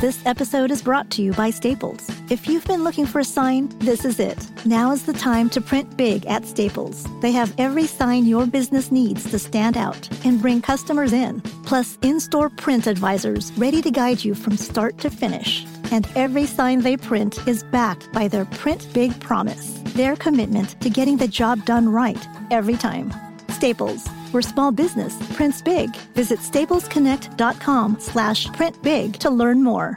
This episode is brought to you by Staples. If you've been looking for a sign, this is it. Now is the time to print big at Staples. They have every sign your business needs to stand out and bring customers in, plus in store print advisors ready to guide you from start to finish. And every sign they print is backed by their Print Big promise, their commitment to getting the job done right every time. Staples, where small business prints big. Visit staplesconnect.com slash print big to learn more.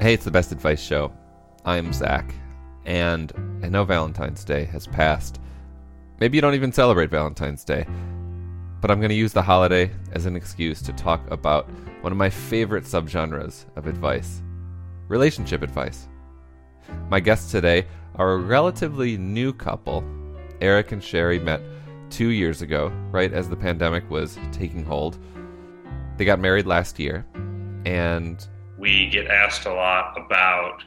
Hey, it's the Best Advice Show. I'm Zak, and I know Valentine's Day has passed. Maybe you don't even celebrate Valentine's Day, but I'm going to use the holiday as an excuse to talk about one of my favorite subgenres of advice relationship advice. My guests today are a relatively new couple. Eric and Shari met two years ago, right as the pandemic was taking hold. They got married last year, and we get asked a lot about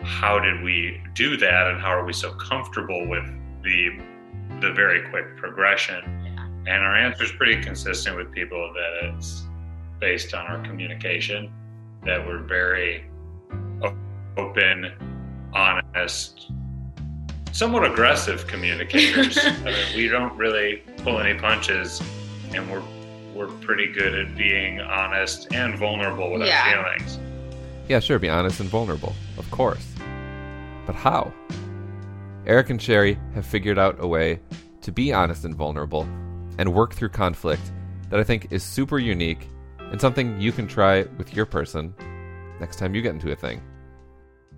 how did we do that and how are we so comfortable with the the very quick progression and our answer is pretty consistent with people that it's based on our communication that we're very open honest somewhat aggressive communicators I mean, we don't really pull any punches and we're we're pretty good at being honest and vulnerable with Yeah. our feelings Yeah, sure, be honest and vulnerable, of course. But how? Eric and Shari have figured out a way to be honest and vulnerable and work through conflict that I think is super unique and something you can try with your person next time you get into a thing.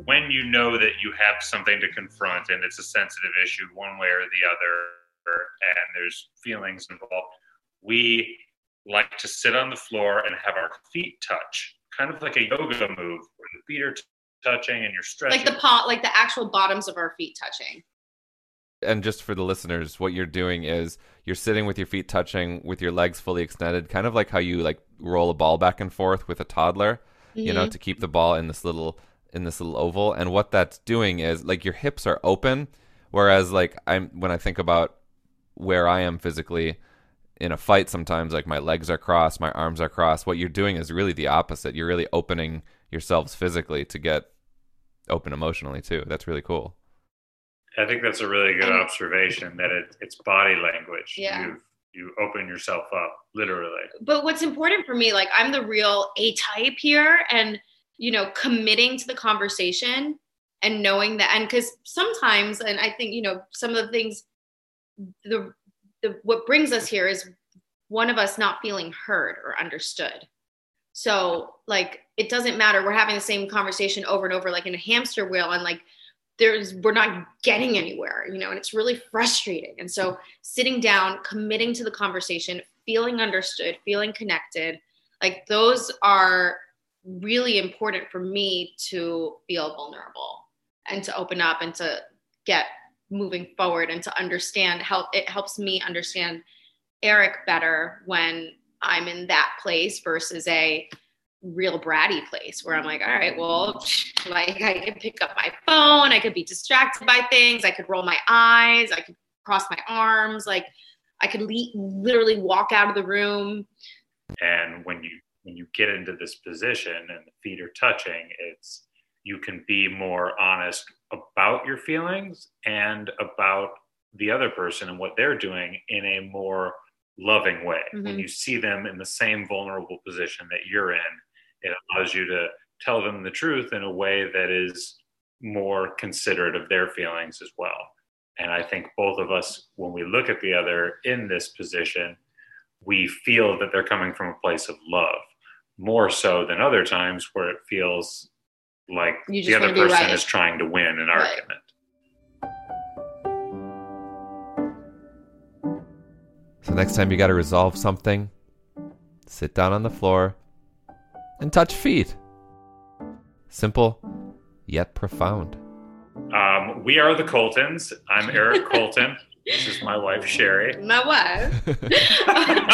When you know that you have something to confront and it's a sensitive issue one way or the other and there's feelings involved we like to sit on the floor and have our feet touch kind of like a yoga move where the feet are t- touching and you're stretching Like the pot, like the actual bottoms of our feet touching. And just for the listeners, what you're doing is you're sitting with your feet touching with your legs fully extended, kind of like how you like roll a ball back and forth with a toddler, you know, Mhm. to keep the ball in this little in this little oval. And what that's doing is like your hips are open, whereas like I'm when I think about where I am physically in a fight sometimes like my legs are crossed, my arms are crossed. What you're doing is really the opposite. You're really opening yourselves physically to get open emotionally too. That's really cool. i think that's a really good And- observation that it, it's body language Yeah. you you open yourself up literally But what's important for me, like I'm the real A type here, and you know, committing to the conversation and knowing that, and because sometimes, and I think you know, some of the things, the the what brings us here is one of us not feeling heard or understood. So like it doesn't matter. We're having the same conversation over and over, like in a hamster wheel, and like there's we're not getting anywhere, you know, and it's really frustrating. And so sitting down, committing to the conversation, feeling understood, feeling connected, like those are really important for me to feel vulnerable and to open up and to get moving forward and to understand how it helps me understand Eric better when I'm in that place versus a real bratty place where I'm like, all right, well, like I could pick up my phone, I could be distracted by things, I could roll my eyes, I could cross my arms, like I could le- literally walk out of the room. and when you when you get into this position and the feet are touching it's you can be more honest about your feelings and about the other person and what they're doing in a more loving way. When Mhm. you see them in the same vulnerable position that you're in it allows you to tell them the truth in a way that is more considerate of their feelings as well. And i think both of us when we look at the other in this position we feel that they're coming from a place of love more so than other times where it feels like the other person right. is trying to win an Right. argument. So next time you got to resolve something, sit down on the floor and touch feet. Simple yet profound. Um, we are the Coltons. I'm Eric Colton. This is my wife Shari. My wife.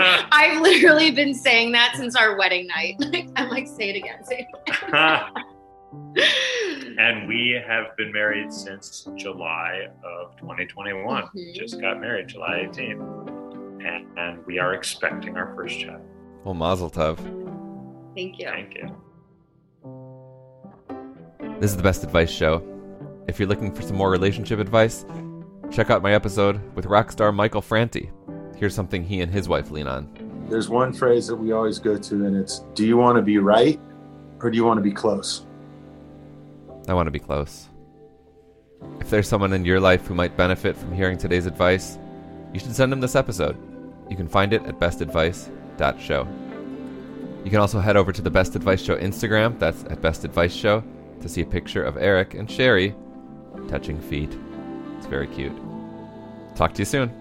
I've literally been saying that since our wedding night. Like, I'm like, say it again, say it again. and we have been married since July of 2021. Mhm. Just got married July 18th. and, and we are expecting our first child. Well, Mazel Tov. Thank you. Thank you. This is the Best Advice Show. If you're looking for some more relationship advice, check out my episode with rock star Michael Franti. Here's something he and his wife lean on. There's one phrase that we always go to, and it's Do you want to be right or do you want to be close? I want to be close. If there's someone in your life who might benefit from hearing today's advice, you should send them this episode. You can find it at bestadvice.show. You can also head over to the Best Advice Show Instagram, that's at Best Advice Show, to see a picture of Eric and Shari touching feet. It's very cute. Talk to you soon.